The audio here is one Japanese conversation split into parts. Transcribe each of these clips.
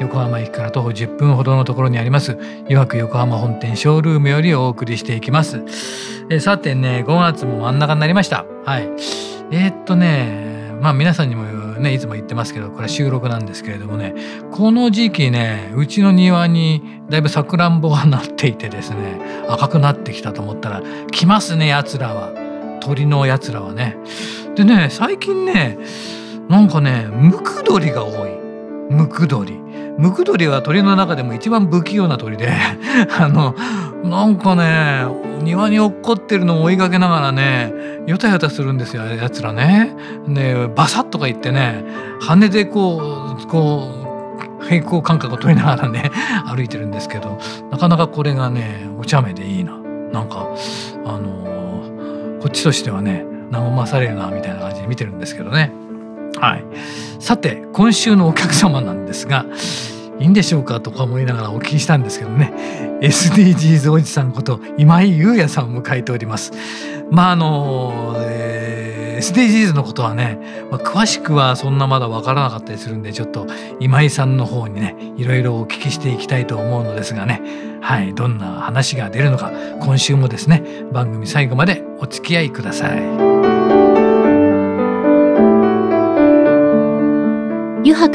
横浜駅から徒歩10分ほどのところにあります湯白横浜本店ショールームよりお送りしていきます、え、さてね5月も真ん中になりました。はい。えー、っとねまあ皆さんにもねいつも言ってますけどこれは収録なんですけれどもねこの時期ねうちの庭にだいぶさくらんぼがなっていてですね赤くなってきたと思ったら来ますねやつらは。鳥のやつらはね。でね最近ねなんかねムクドリが多い。ムクドリ。ムクドリは鳥の中でも一番不器用な鳥で あのなんかね庭に落っこってるのを追いかけながらねよたよたするんですよやつらね。でバサッとか言ってね羽でこうこう平行感覚を取りながらね 歩いてるんですけどなかなかこれがねお茶目でいいな。なんかあのこっちとしてはね和まされるなみたいな感じで見てるんですけどね。はい、さて今週のお客様なんですがいいんでしょうかとか思いながらお聞きしたんですけどね SDGs おじさんこと今井優也さんを迎えております。まああの、えー、SDGs のことはね、まあ、詳しくはそんなまだ分からなかったりするんでちょっと今井さんの方にねいろいろお聞きしていきたいと思うのですがねはいどんな話が出るのか今週もですね番組最後までお付き合いください。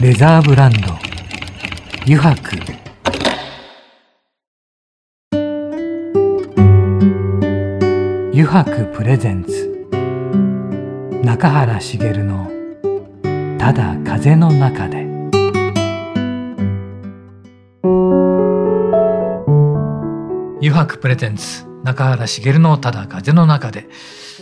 レザーブランド。油白油白プレゼンツ。中原茂の「ただ風の中で」油白プレゼンツ。中原茂の「ただ風の中で」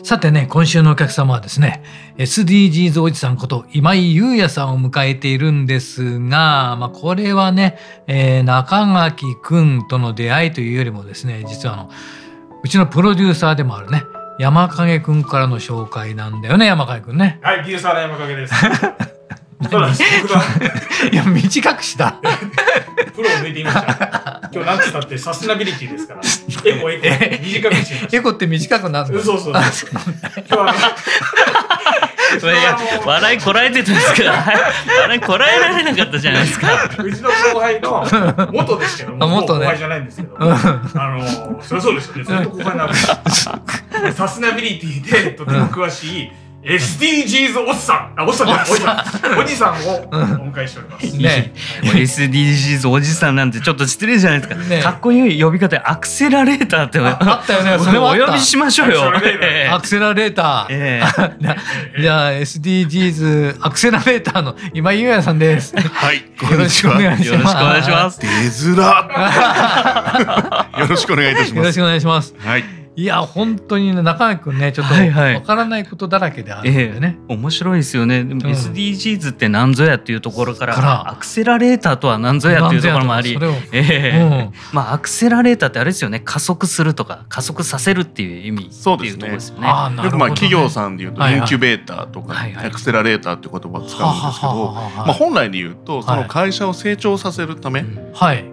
さてね、今週のお客様はですね、SDGs おじさんこと今井優也さんを迎えているんですが、まあ、これはね、えー、中垣くんとの出会いというよりもですね、実はあの、うちのプロデューサーでもあるね、山影くんからの紹介なんだよね、山影くんね。はい、デューサーの山影です。そうなんです。いや、短くした。プロを抜いてみました。今日なんつったってサステナビリティですから。エコエコ。短くしました。エコって短くなるの？そうそう。今日はいや笑いこらえてたんですけど笑いこらえられなかったじゃないですかうちの後輩の元ですけども元、ね、後輩じゃないんですけど、あのそりゃそうですよねずっと後輩なんで サステナビリティでとても詳しい、SDGs おっさん。あおっさんじゃない。おじさん。をお迎えしております、ね。SDGs おじさんなんてちょっと失礼じゃないですか、ね、かっこいい呼び方アクセラレーターって。あったよね。それお呼びしましょうよ。アクセラレーター、えー、じゃあ SDGs アクセラレーターの今井優也さんです。はい。よろしくお願いします。よろしくお願いします。出づら よろしくお願いいたします。よろしくお願いします。はいいや本当にね中谷君ねちょっとわからないことだらけであるんでね、はいはいえ。ー、面白いですよね。でも SDGs って何ぞやっていうところからうん、アクセラレーターとは何ぞやっていうところもあり、えー、うん、まあアクセラレーターってあれですよね。加速するとか加速させるっていう意味そうですね。ですよね。よくまあ企業さんでいうとインキュベーターとか、はいはい、アクセラレーターって言葉を使うんですけど、まあ、本来で言うとその会社を成長させるため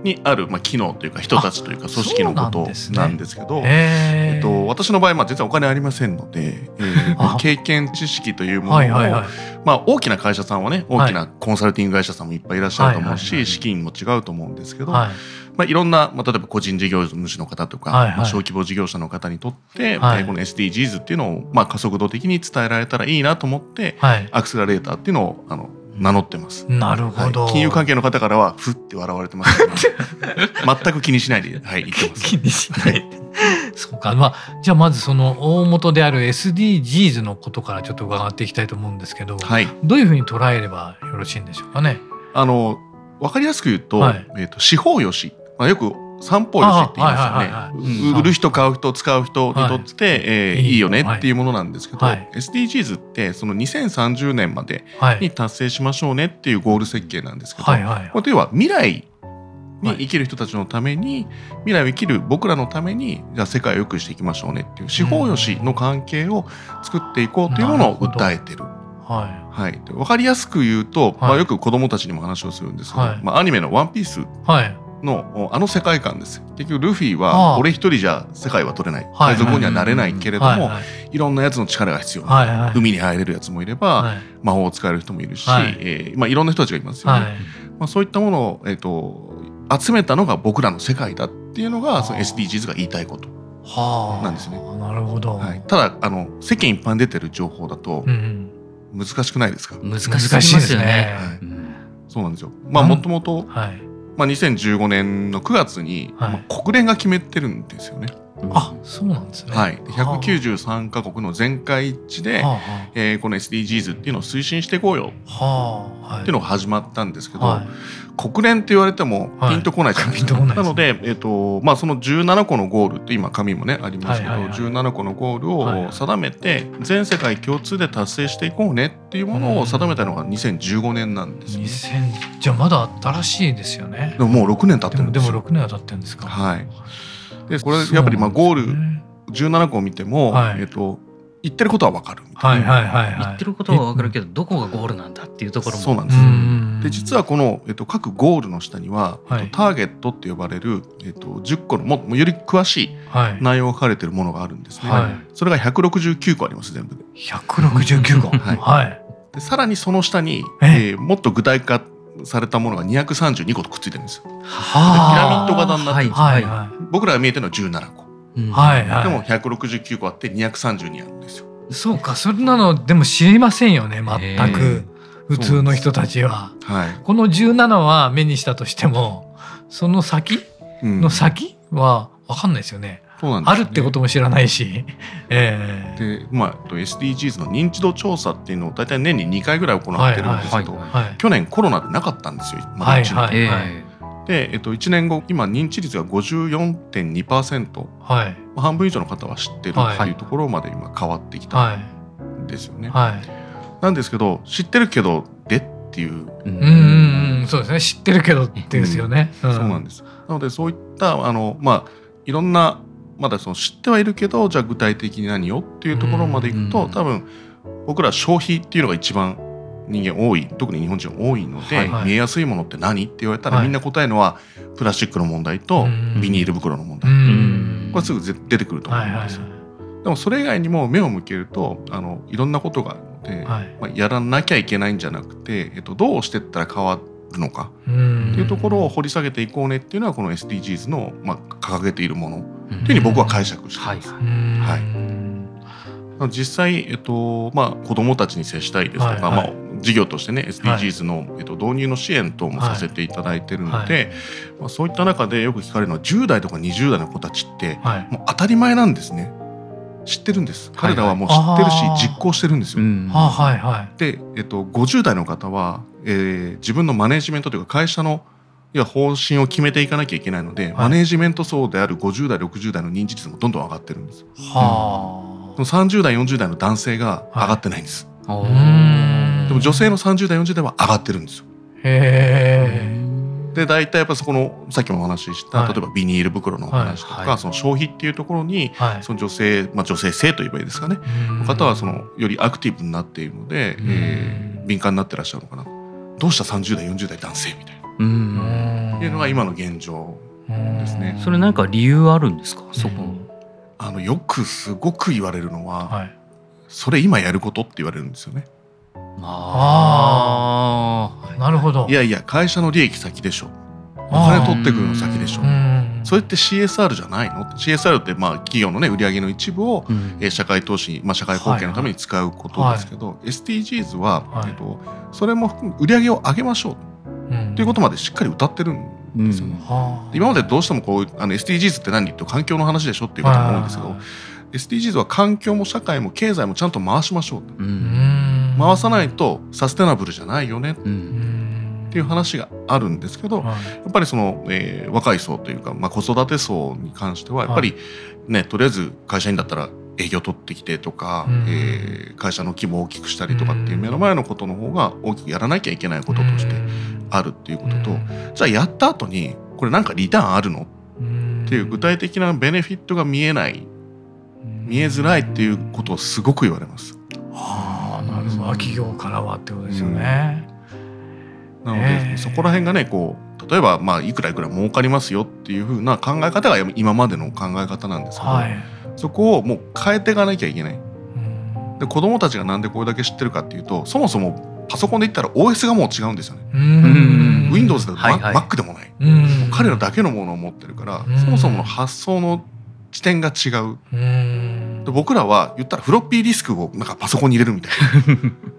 にある、まあ、機能というか人たちというか組織のことなんですけど、と、私の場合まあ実はお金ありませんので、えー、経験知識というものを、はいはいはい、まあ、大きな会社さんはね大きなコンサルティング会社さんもいっぱいいらっしゃると思うし、はいはいはい、資金も違うと思うんですけど、はい。まあ、いろんな、まあ、例えば個人事業主の方とか、はいはい、まあ、小規模事業者の方にとって、はい、この SDGs っていうのを、まあ、加速度的に伝えられたらいいなと思って、はい、アクセラレーターっていうのをあの名乗ってます。なるほど、はい、金融関係の方からはふって笑われてますけど、全く気にしないで、はい、言ってます。気にしない。そうか、まあ、じゃあまずその大元である SDGs のことからちょっと伺っていきたいと思うんですけど、はい、どういうふうに捉えればよろしいんでしょうかね？あのわかりやすく言うと、はい、えっ、ー、と司法よし、まあ、よく三方よしって言いますよね。売る人買う人使う人にとって、はい、えー、いいよねっていうものなんですけど、はい、SDGs ってその2030年までに達成しましょうねっていうゴール設計なんですけど、はい。はい、は未来に生きる人たちのために、未来を生きる僕らのためにじゃあ世界を良くしていきましょうねっていう司法よしの関係を作っていこうというものを訴えてる。はい。はい、分かりやすく言うと、はい、まあ、よく子供たちにも話をするんですけど、はい、まあ、アニメの「ワンピースのあの世界観です結局ルフィは俺一人じゃ世界は取れない。海賊王にはなれないけれどもいろんなやつの力が必要はいはい、海に入れるやつもいれば、はい、魔法を使える人もいるし、はい、えー、まあ、いろんな人たちがいますよね。はい、まあ、そういったものを、えーと、集めたのが僕らの世界だっていうのがその SDGs が言いたいことなんですね。なるほど、はい、ただあの世間一般出てる情報だと、難しくないですか？難しいですね、はい、そうなんですよ。まあもともと、はいまあ、2015年の9月に、はいまあ、国連が決めてるんですよね。あそうなんですね。はい、193か国の全会一致で、はえー、この SDGs っていうのを推進していこうよ、はあ。っていうのが始まったんですけど、はい、国連って言われてもピンとこないじゃ ないですか。はい、なので、えーとまあ、その17個のゴールって今紙もねありますけど、はいはいはい、17個のゴールを定めて、全世界共通で達成していこうねっていうものを定めたのが2015年なんです、ね、じゃあまだ新しいですよね。でももう6年経ってるんですよ。でも6年は経ってるんですか。はい。でこれやっぱりまあゴール17個を見ても、はい、えっと言ってることは分かるはいはいはい、はい、言ってることは分かるけどどこがゴールなんだっていうところも。そうなんです。で実はこの、えっと、各ゴールの下には、はい、ターゲットって呼ばれる、えっと、10個のももより詳しい内容が書かれてるものがあるんですね、はい、それが169個あります全部で。169個。はい、はい、でさらにその下に、えー、もっと具体化されたものが232個とくっついてるんですよ。はピラミッド型になってる。んです、はい。はい、僕らが見えてるのは17個、うん。はいはい、でも169個あって232あるんですよ。そうかそんなのでも知りませんよね全く。普通の人たちは。はい、この17は目にしたとしてもその先？の先は分かんないですよね。あるってことも知らないし、えー、でまあ SDGs の認知度調査っていうのを大体年に2回ぐらい行ってるんですけど、去年コロナでなかったんですよ。まだ1年、はいはい、で、えっと、1年後今認知率が54.2%、はい、半分以上の方は知ってるっていうところまで今変わってきたんですよね。はい、なんですけど知ってるけどでっていう。うん。うんそうですね。知ってるけどですよね。うん、そうなんです。なのでそういったあの、まあ、いろんなまだその知ってはいるけどじゃあ具体的に何をっていうところまでいくと、多分僕ら消費っていうのが一番人間多い特に日本人多いので、はいはい、見えやすいものって何って言われたら、みんな答えるのはプラスチックの問題とビニール袋の問題。これすぐ出てくると思うんですよ。はいはい、でもそれ以外にも目を向けるとあのいろんなことがあるので、はい、まあ、やらなきゃいけないんじゃなくて、えっと、どうしてったら変わるのかっていうところを掘り下げていこうねっていうのはこの SDGs の、まあ、掲げているもの。というふうに僕は解釈しています。はい実際、えっとまあ、子どもたちに接したいですとか、はいはい、まあ、事業としてね SDGs の、はい、えっと、導入の支援等もさせていただいてるので、はい、まあ、そういった中でよく聞かれるのは10代とか20代の子たちって、はい、もう当たり前なんですね。知ってるんです。彼らはもう知ってるし、実行してるんですよ。はいはい、で、えっと、50代の方は、えー、自分のマネジメントというか会社のいや方針を決めていかなきゃいけないので、マネジメント層である50代60代の認知率もどんどん上がってるんです。はあ、30代40代の男性が上がってないんです、はい、でも女性の30代40代は上がってるんですよ。へえ。で大体やっぱそこのさっきもお話しした、はい、例えばビニール袋の話とか、はい、その消費っていうところに、はい、その女性、まあ、女性性といえばいいですかね。の方はそのよりアクティブになっているので、えー、敏感になってらっしゃるのかな。どうした30代40代男性みたいなっていうのが今の現状ですね。それなんか理由あるんですか？そこ。あのよくすごく言われるのは、はい、それ今やることって言われるんですよね。あ。あなるほど。いやいや会社の利益先でしょ。お金取ってくるの先でしょ。それって CSR じゃないの ?CSR ってまあ企業のね売上の一部を、うん、社会投資、まあ、社会貢献のために使うことですけど、はいはい、SDGs は、はい、えっと、それも売上を上げましょう、うん、ということまでしっかり歌ってるんですよね。うん、今までどうしてもこうあの SDGs って何って環境の話でしょっていうことが多いんですけど、SDGs は環境も社会も経済もちゃんと回しましょう、うん、回さないとサステナブルじゃないよね、っていう話があるんですけど、はい、やっぱりその、えー、若い層というか、まあ、子育て層に関してはやっぱりね、とりあえず会社員だったら営業取ってきてとか、うん、えー、会社の規模を大きくしたりとかっていう目の前のことの方が大きくやらなきゃいけないこととしてあるっていうことと、じゃあやった後にこれなんかリターンあるの？っていう具体的なベネフィットが見えない見えづらいっていうことをすごく言われます。はあ、なるほど。企業からはってことですよね。うん、なので、そこら辺がね、こう例えばまあいくらいくら儲かりますよっていうふうな考え方が今までの考え方なんですけど、はい、そこをもう変えていかなきゃいけない。で子供たちがなんでこれだけ知ってるかっていうとそもそもパソコンで言ったら OS がもう違うんですよね。Windows でも、はいはい、Mac でもない。彼らだけのものを持ってるからそもそもの発想の視点が違う。で僕らは言ったらフロッピーディスクをなんかパソコンに入れるみたいな。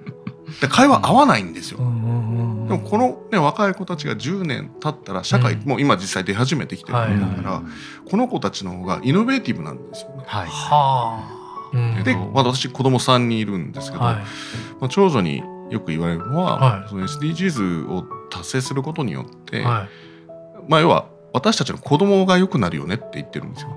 で会話合わないんですよ。でもこの、ね、若い子たちが10年経ったら社会、うん、もう今実際出始めてきてるんだから、はい、この子たちの方がイノベーティブなんですよね。はい、で、まあ、私子供3人いるんですけど、はい、まあ、長女によく言われるのは、はい、その SDGs を達成することによって、まあ要は私たちの子供が良くなるよねって言ってるんですよ。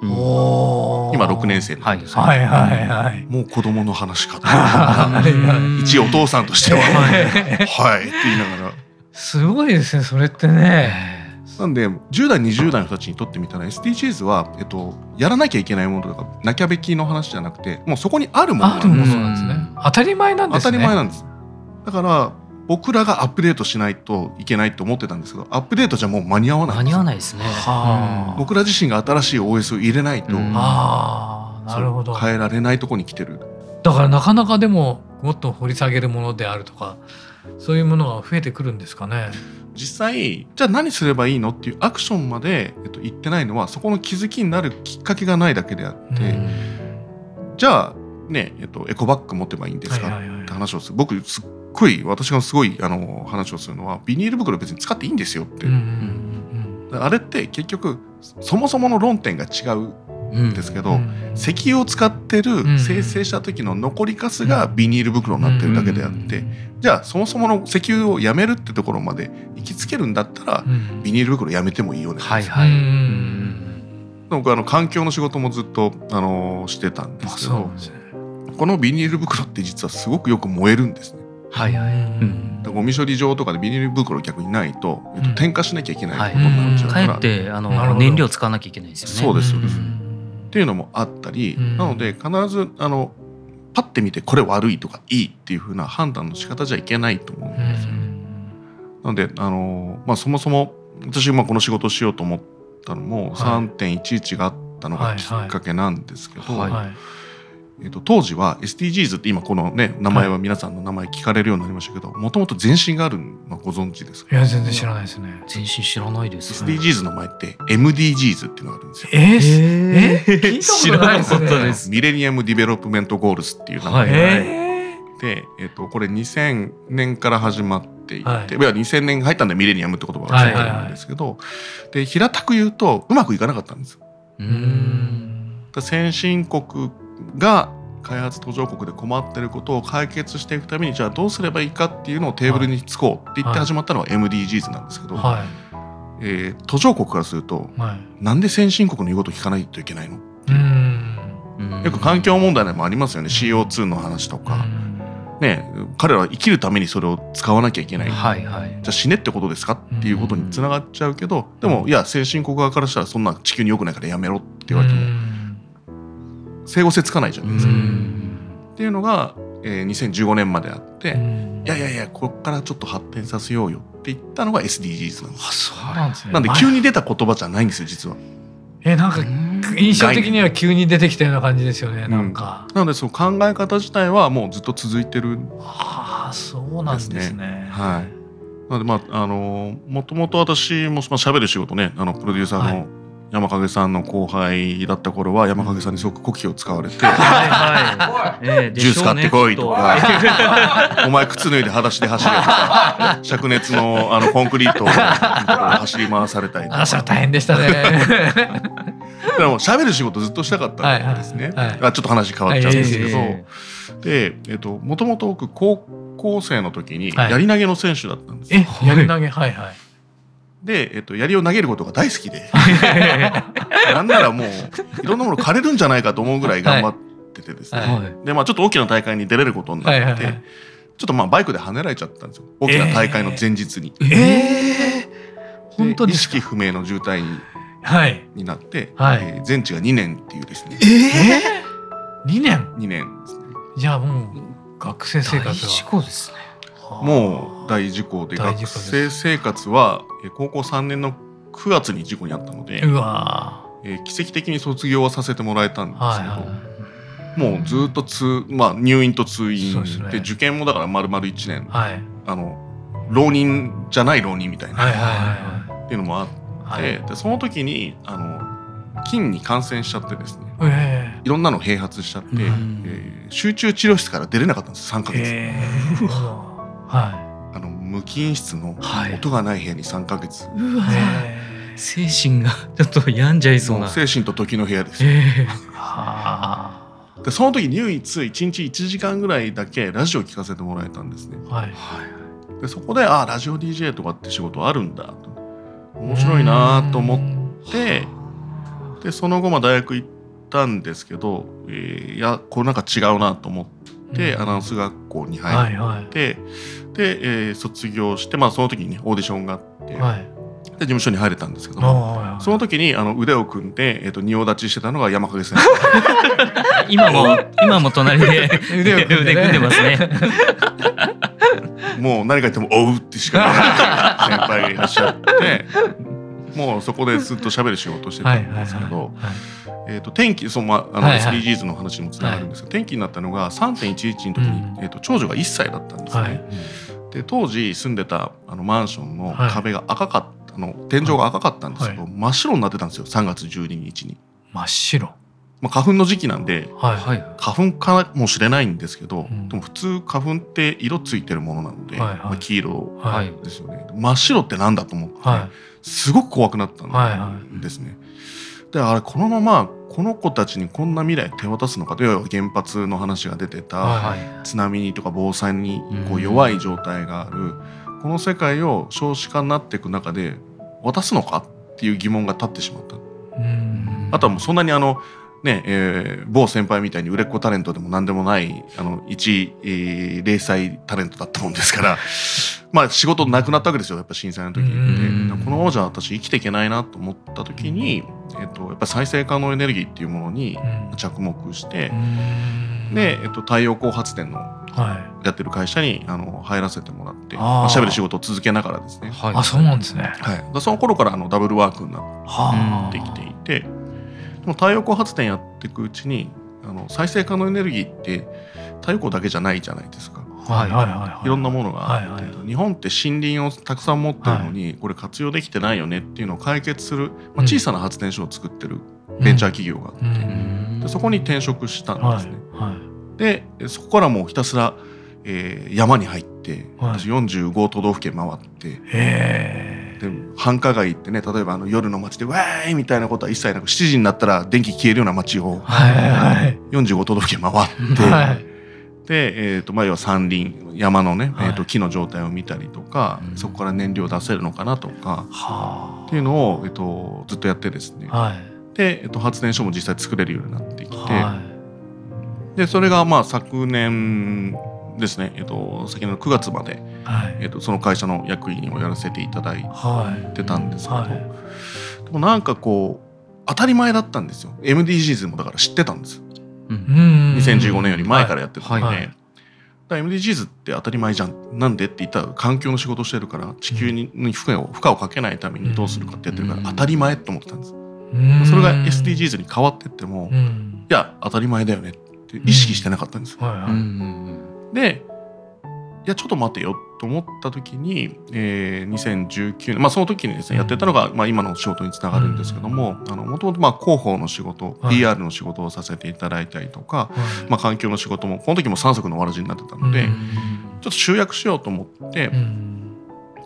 今6年生なんですよ、はい。はい。はい、もう子供の話かと。一お父さんとしては。はい。って言いながら。すごいですねそれってね。なんで10代20代の人たちにとってみたら SDGs は、えっと、やらなきゃいけないものとかなきゃべきの話じゃなくてもうそこにあるものなんですね。当たり前なんですね。当たり前なんですだから僕らがアップデートしないといけないと思ってたんですけどアップデートじゃもう間に合わない間に合わないですね、はあ、僕ら自身が新しい OS を入れないと、うん、あなるほど。変えられないとこに来てる。だからなかなかでももっと掘り下げるものであるとかそういうものが増えてくるんですかね。実際じゃあ何すればいいのっていうアクションまで、えっと、言ってないのはそこの気づきになるきっかけがないだけであって、じゃあねえっと、エコバッグ持てばいいんですか、って話をする。僕すっごい私がすごいあの話をするのはビニール袋別に使っていいんですよって、あれって結局そもそもの論点が違うんですけど、うん、石油を使ってる生成した時の残りかすがビニール袋になってるだけであって、じゃあそもそもの石油をやめるってところまで行きつけるんだったら、ビニール袋やめてもいいよね、はいはい、僕あの環境の仕事もずっとあのしてたんですけど、このビニール袋って実はすごくよく燃えるんですね。はい。はい、うん、ゴミ処理場とかでビニール袋逆にないと、えっと、点火しなきゃいけないことになっちゃうから、かえってあの燃料使わなきゃいけないですよね。そうですそうです、っていうのもあったり、なので必ずあのパッて見てこれ悪いとかいいっていうふうな判断の仕方じゃいけないと思うんですよ。なのであの、まあ、そもそも私まあこの仕事をしようと思ったのも3.11があったのがきっかけなんですけど、はいはい。はいえーと、当時は SDGs って今このね名前は皆さんの名前聞かれるようになりましたけどもともと前身があるのご存知ですか？いや全然知らないですね。前身知らないです、ね、SDGs の前って MDGs っていうのがあるんですよ。えー、えー、聞いたことないです、ね、 Millennium Development Goals っていう名前。で、はい、で、えーと、これ2000年から始まっていて、はい、いや2000年入ったんでミレニアムって言葉がついてるんですけど、はいはいはい、で平たく言うとうまくいかなかったんです。うん。先進国が開発途上国で困ってることを解決していくためにじゃあどうすればいいかっていうのをテーブルにつこうって言って始まったのは MDGs なんですけど、はい、えー、途上国からすると、はい、なんで先進国の言うこと聞かないといけないの？よく環境問題でもありますよね。CO2 の話とか。ね、彼らは生きるためにそれを使わなきゃいけない、はいはい、じゃあ死ねってことですかっていうことにつながっちゃうけどでもいや先進国側からしたらそんな地球に良くないからやめろって言われても整合性つかないじゃないですか。っていうのが、えー、2015年まであっていやいやいやここからちょっと発展させようよって言ったのが SDGs なんです。あそうなんですね。なんで急に出た言葉じゃないんですよ実は。えなんか印象的には急に出てきたような感じですよね、なんか。なのでその考え方自体はもうずっと続いてる、はあそうなんですね。はい。なのでまああのもともと私もまあ喋る仕事ねあのプロデューサーの山影さんの後輩だった頃は山影さんにすごく古希を使われて「ジュース買ってこい」とか「お前靴脱いで裸足で走れ」とか灼熱のあのコンクリートを走り回されたりとか。あそれ大変でしたね。でも喋る仕事ずっとしたかったんですね。はいはいはい、ちょっと話変わっちゃうんですけど、で、えっと、もともと僕高校生の時にやり投げの選手だったんですよ。はい、やり投げ？はいはい。で、えっと、槍を投げることが大好きで。なんならもういろんなもの枯れるんじゃないかと思うぐらい頑張っててですね、はい、でまあちょっと大きな大会に出れることになって、はいはいはい、ちょっとまあバイクで跳ねられちゃったんですよ。大きな大会の前日に。えー、えー、本当に意識不明の渋滞に,、はい、になって、はい、えー、全治が2年っていうですね。えー、2年 ?2 年ですね。じゃあもう学生生活は。事故ですね。もう大事故で学生生活は高校3年の9月に事故にあったので、えー、奇跡的に卒業はさせてもらえたんですけど、はいはい、もうずっと通、まあ、入院と通院で、ね、受験もだから丸々1年、はい、あの浪人じゃない浪人みたいな、はいはいはい、っていうのもあって、はい、でその時にあの菌に感染しちゃってですね、えー、いろんなの併発しちゃって、うん、えー、集中治療室から出れなかったんです3か月。えー はい、あの無菌室の音がない部屋に3か月、はい、精神が ちょっと病んじゃいそうな。精神と時の部屋です、えー、でその時唯一1日1時間ぐらいだけラジオ聞かせてもらえたんですね、はい、でそこでああラジオ DJ とかって仕事あるんだ面白いなと思ってでその後ま大学行ったんですけど、えー、いやこれなんか違うなと思って。で、アナウンス学校に入って、はいはい、で、えー、卒業して、まあ、その時に、ね、オーディションがあって、はい、で事務所に入れたんですけども、その時にあの腕を組んで、えーと、仁王立ちしてたのが山影先生。今も今も隣で腕を組んで,、組んでますね。もう何か言っても「追う」ってしか言わない先輩がいらっしゃってもうそこでずっと喋る仕事をしてたんですけど。えーと、天気その、まあ、あの SDGs の話にもつながるんですが、はい、天気になったのが3.11の時に、うん、えーと、長女が1歳だったんですね。はい、で当時住んでたあのマンションの壁が赤かった、あの天井が赤かったんですけど、真っ白になってたんですよ3月12日に。真っ白。まあ、花粉の時期なんで、はい、花粉かもしれないんですけど、うん、でも普通花粉って色ついてるものなので、はいはい、まあ、黄色ですよね、真っ白ってなんだと思って、はい、すごく怖くなったんですね。はいはい、であれこのままこの子たちにこんな未来手渡すのかという原発の話が出てた、はい、津波とか防災にこう弱い状態がある、この世界を少子化になっていく中で渡すのかっていう疑問が立ってしまった。あとはもうそんなにあのねえー、某先輩みたいに売れっ子タレントでも何でもないあの一、えー、零細タレントだったもんですから まあ仕事なくなったわけですよやっぱ震災の時に。このままじゃ私生きていけないなと思った時に、えーと、やっぱ再生可能エネルギーっていうものに着目して、で、えーと、太陽光発電のやってる会社にあの入らせてもらって、まあ、しゃべる仕事を続けながらですね。はい、あそうなんですね、はい、その頃からあのダブルワークになってきていて。も太陽光発電やっていくうちにあの再生可能エネルギーって太陽光だけじゃないじゃないですか。はいはいはいはい、いろんなものが。あって、はいはい、日本って森林をたくさん持ってるのに、はい、これ活用できてないよねっていうのを解決する、まあ、小さな発電所を作ってるベンチャー企業があって、うん、でそこに転職したんですね。はいはい、でそこからもうひたすら、えー、山に入って、私45都道府県回って。で繁華街ってね例えばあの夜の街で「わーい!」みたいなことは一切なく7時になったら電気消えるような街を45都道府県回って、はい、で、えーとまあ、要は山林山のね、えー、と木の状態を見たりとか、そこから燃料出せるのかなとか、っていうのを、えー、とずっとやってですね、はい、で、えー、と発電所も実際作れるようになってきて、でそれがまあ昨年ですね、えっと、先の9月まで、はい、えっと、その会社の役員をやらせていただいてたんですけど、はい。はい、でもなんかこう当たり前だったんですよ。MDGs もだから知ってたんです、うん、2015年より前からやってたので、はい。だ MDGs って当たり前じゃん。なんでって言ったら環境の仕事してるから地球に負荷を負荷をかけないためにどうするかってやってるから当たり前って思ってたんです。それが SDGs に変わってってもいや当たり前だよねって意識してなかったんです。はい。はいでいやちょっと待てよと思った時に、えー、2019年、まあ、その時にですね、やってたのが、まあ、今の仕事につながるんですけどももともと広報の仕事、はい、PR の仕事をさせていただいたりとか、はい、まあ、環境の仕事もこの時も3足のわらじになってたので、ちょっと集約しようと思って、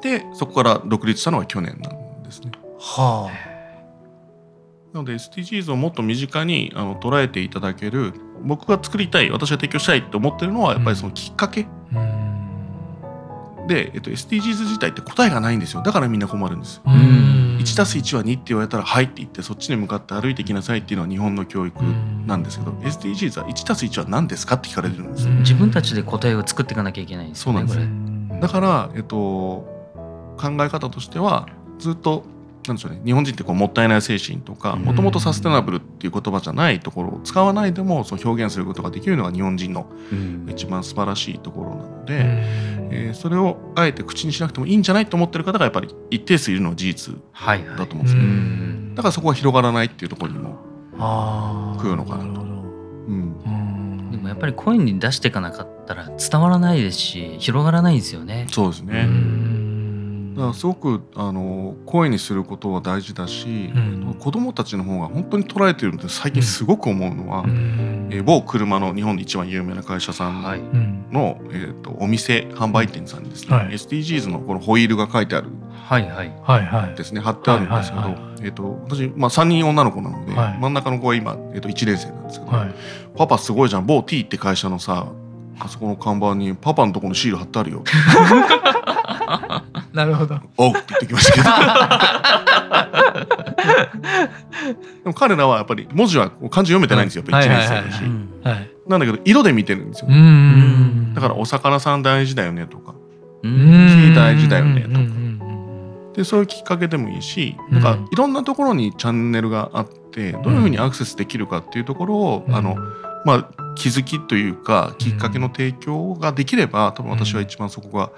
でそこから独立したのが去年なんですね。はあなので SDGs をもっと身近にあの捉えていただける僕が作りたい私が提供したいと思ってるのはやっぱりそのきっかけ、うん。で、えっと、SDGs 自体って答えがないんですよ。だからみんな困るんです。1たす1は2って言われたら「はい」って言ってそっちに向かって歩いてきなさいっていうのは日本の教育なんですけど SDGs は1たす1は何ですかって聞かれてるんです自分たちで答えを作っていかなきゃいけないんですよねそうなんです。だから、えっと、考え方としてはずっとなんでしょうね、日本人ってこうもったいない精神とかもともとサステナブルっていう言葉じゃないところを使わないでもその表現することができるのが日本人の一番素晴らしいところなので、えー、それをあえて口にしなくてもいいんじゃないと思ってる方がやっぱり一定数いるのは事実だと思うんですね、はいはい、だからそこが広がらないっていうところにも来るのかなと。でもやっぱり声に出していかなかったら伝わらないですし広がらないですよね。そうですね。だからすごくあの声にすることは大事だし、うん、子どもたちの方が本当に捉えてるって最近すごく思うのは、うん、えー、某車の日本で一番有名な会社さんの、はい、えーと、お店販売店さんにですね、はい、SDGs のこのホイールが書いてあるはいはい。ですね。貼ってあるんですけど、えーと、私、まあ、3人女の子なので、はい、真ん中の子は今、えーと、1年生なんですけど、パパすごいじゃん某 T って会社のさあそこの看板にパパのとこのシール貼ってあるよ。なるほど。おって言ってきましたけど。でも彼らはやっぱり文字は漢字読めてないんですよ。やっぱ1年生だし。なんだけど色で見てるんですよ。だからお魚さん大事だよねとか、木大事だよねとか。でそういうきっかけでもいいし、なんかいろんなところにチャンネルがあってどういうふうにアクセスできるかっていうところを、あのまあ気づきというかきっかけの提供ができれば多分私は一番そこが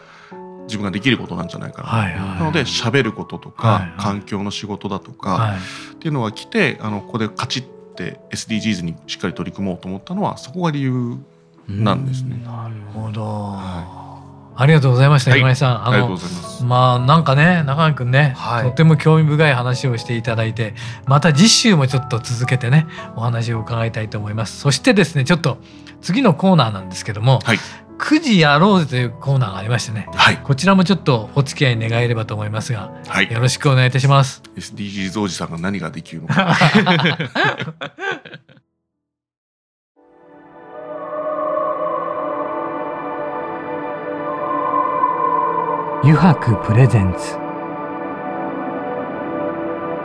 自分ができることなんじゃないかな、はいはい、なので喋ることとか、はいはい、環境の仕事だとか、はい、っていうのが来てあのここでカチッて SDGs にしっかり取り組もうと思ったのはそこが理由なんですね。なるほど、はい。ありがとうございました、はい、今井さん。ありがとうございます。まあなんかね、中上くんね、はい、とても興味深い話をしていただいて、また次週もちょっと続けてね、お話を伺いたいと思います。そしてですね、ちょっと次のコーナーなんですけども、はい、9時やろうぜというコーナーがありましてね、はい、こちらもちょっとお付き合い願えればと思いますが、はい、よろしくお願いいたします。SDGs おじさんが何ができるのか。油白プレゼンツ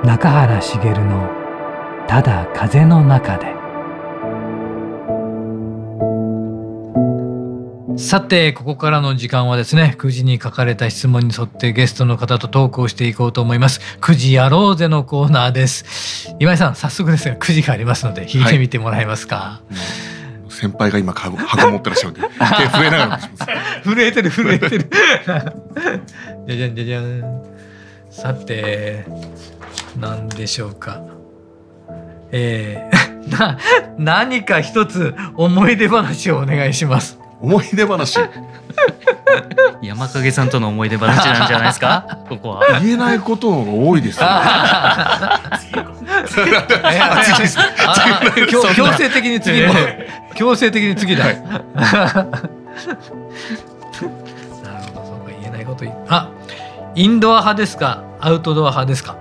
中原茂の「ただ風の中で」さてここからの時間はですね9時に書かれた質問に沿ってゲストの方とトークをしていこうと思います。9時やろうぜのコーナーです。今井さん早速ですが9時がありますので弾いてみてもらえますか、はい先輩が今箱持ってらっしゃるんで手震えながら 震えてる震えてる。じゃじゃんじゃじゃん。さて何でしょうか。えー、な何か一つ思い出話をお願いします思い出話。山影さんとの思い出話なんじゃないですか？ここは。言えないことのが多いですよ、強制的に次も。強制的に次だ、はい、なるほどそうか言えないことあインドア派ですか？アウトドア派ですか？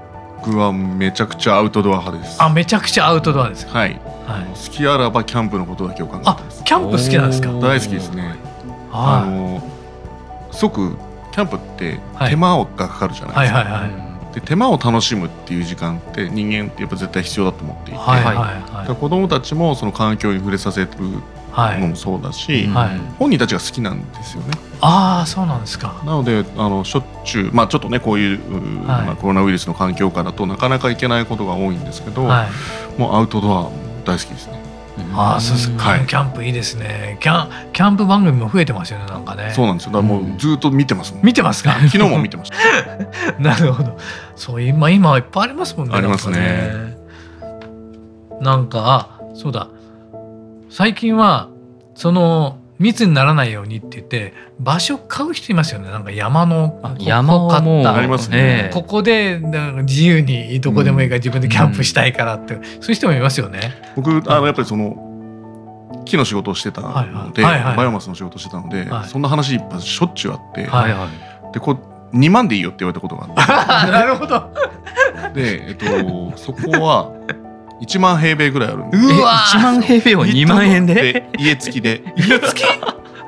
僕はめちゃくちゃアウトドア派です。あめちゃくちゃアウトドアですはい、はい、好きあらばキャンプのことだけを考えてます。キャンプ好きなんですか？大好きですね。あのすごくキャンプって手間がかかるじゃないですか、はいはいはい。はいで手間を楽しむっていう時間って人間ってやっぱ絶対必要だと思っていて、はいはいはい、子どもたちもその環境に触れさせるのもそうだし、はい、本人たちが好きなんですよね。ああそうなんですか。なのであのしょっちゅうまあちょっとねこういう、はい、まあ、コロナウイルスの環境下だとなかなか行けないことが多いんですけど、はい、もうアウトドア大好きですね。ああそうです。か、はい、キャンプいいですね。キャンキャンプ番組も増えてますよねなんかね。そうなんですよ。だからもうずっと見てますもん、見てますか？昨日も見てました。なるほど。そう今今いっぱいありますもんねありますね。なんかあそうだ最近はその密にならないようにって言って場所買う人いますよね。なんか山の山を買った。ありますね、ここで自由にどこでもいいから自分でキャンプしたいからって、うん、そういう人もいますよね。僕あのやっぱりその木の仕事をしてたので、はいはい、バイオマスの仕事をしてたので、はい、そんな話しょっちゅうあって、はいはい、でこう2万でいいよって言われたことがあって なるほど。で、えっと、そこは1万平米ぐらいあるんでうわ1万平米を2万円で？家付きで家付き？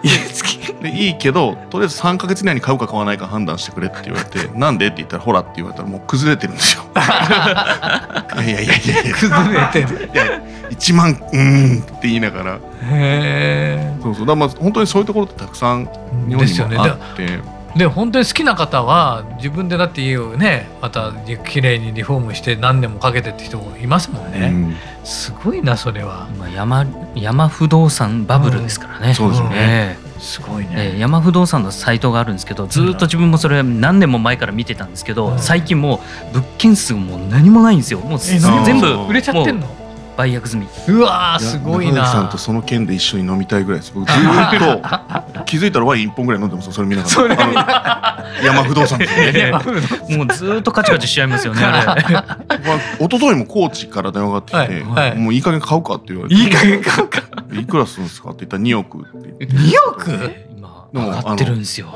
家付き？でいいけどとりあえず3か月以内に買うか買わないか判断してくれって言われて「なんで?」って言ったら「ほら」って言われたらもう崩れてるんですよ。いやいやいやいや崩れてる。いや1万うんって言いながら。へえ。そうそうだまあ本当にそういうところってたくさん日本にもあって。で本当に好きな方は自分でだって家をねまた綺麗にリフォームして何年もかけてって人もいますもんね、うん、すごいなそれは。今山山不動産バブルですからね、うん、そうですね、すごいね、えー、山不動産のサイトがあるんですけどずっと自分もそれ何年も前から見てたんですけど、うん、最近もう物件数も何もないんですよ。もう全部売れちゃってんの？売約済み。うわすごいな。さんとその件で一緒に飲みたいぐらいです。僕ずっと 気づいたらワイン一本ぐらい飲んでますそれ見ながら。山不動産ですね。もうずっとカチカチしちゃいますよねあれ。一昨日も高知から電話があってきて、はい。はい、もういい加減買うかって言われて。いい加減買うか。いくらするんですかって言ったら2億。って2億でも上がってるんですよ。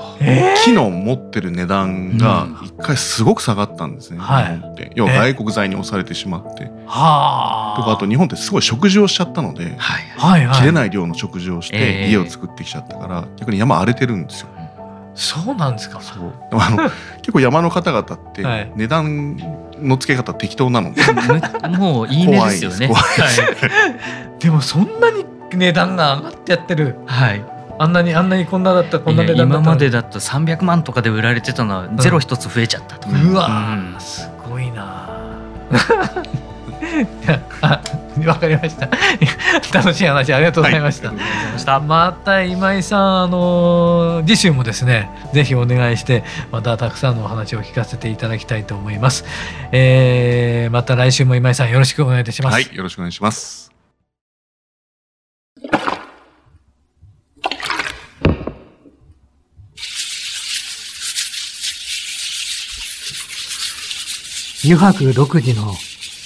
木の持ってる値段が一回すごく下がったんですね。はい、要は外国材に押されてしまって。はあ。とかあと日本ってすごい食事をしちゃったので、はいはい、切れない量の食事をして家を作ってきちゃったから、逆に山荒れてるんですよ。そうなんですか？そう。あの 結構山の方々って値段の付け方適当なので、もういいねですよね。はい、でもそんなに値段が上がってやってる。はい。あんなにあんなにこんなだったこんな値段だった今までだと300万とかで売られてたのはゼロ一つ増えちゃったとか、うん、うわ、うん、すごいな わかりました。楽しい話ありがとうございました、はい、また。今井さんあの次週もですねぜひお願いしてまたたくさんのお話を聞かせていただきたいと思います、えー、また来週も今井さんよろしくお願いいたします。はいよろしくお願いします。油白独自の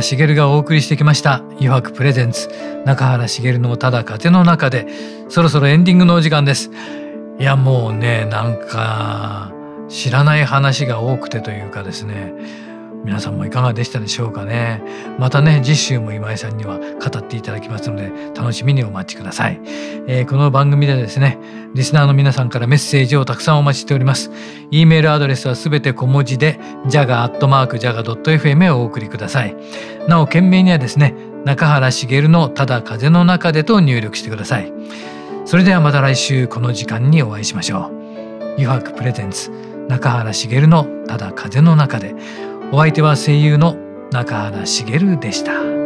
原茂がお送りしてきました「余白プレゼンツ。中原茂のただ風の中で」そろそろエンディングのお時間です。いやもうねなんか知らない話が多くてというかですね。皆さんもいかがでしたでしょうかね。またね次週も今井さんには語っていただきますので楽しみにお待ちください、えー、この番組でですねリスナーの皆さんからメッセージをたくさんお待ちしております。e メールアドレスはすべて小文字で jaga.jaga.fm へお送りください。なお件名にはですね中原茂のただ風の中でと入力してください。それではまた来週この時間にお会いしましょう。油白プレゼンツ中原茂のただ風の中で。お相手は声優の中原茂でした。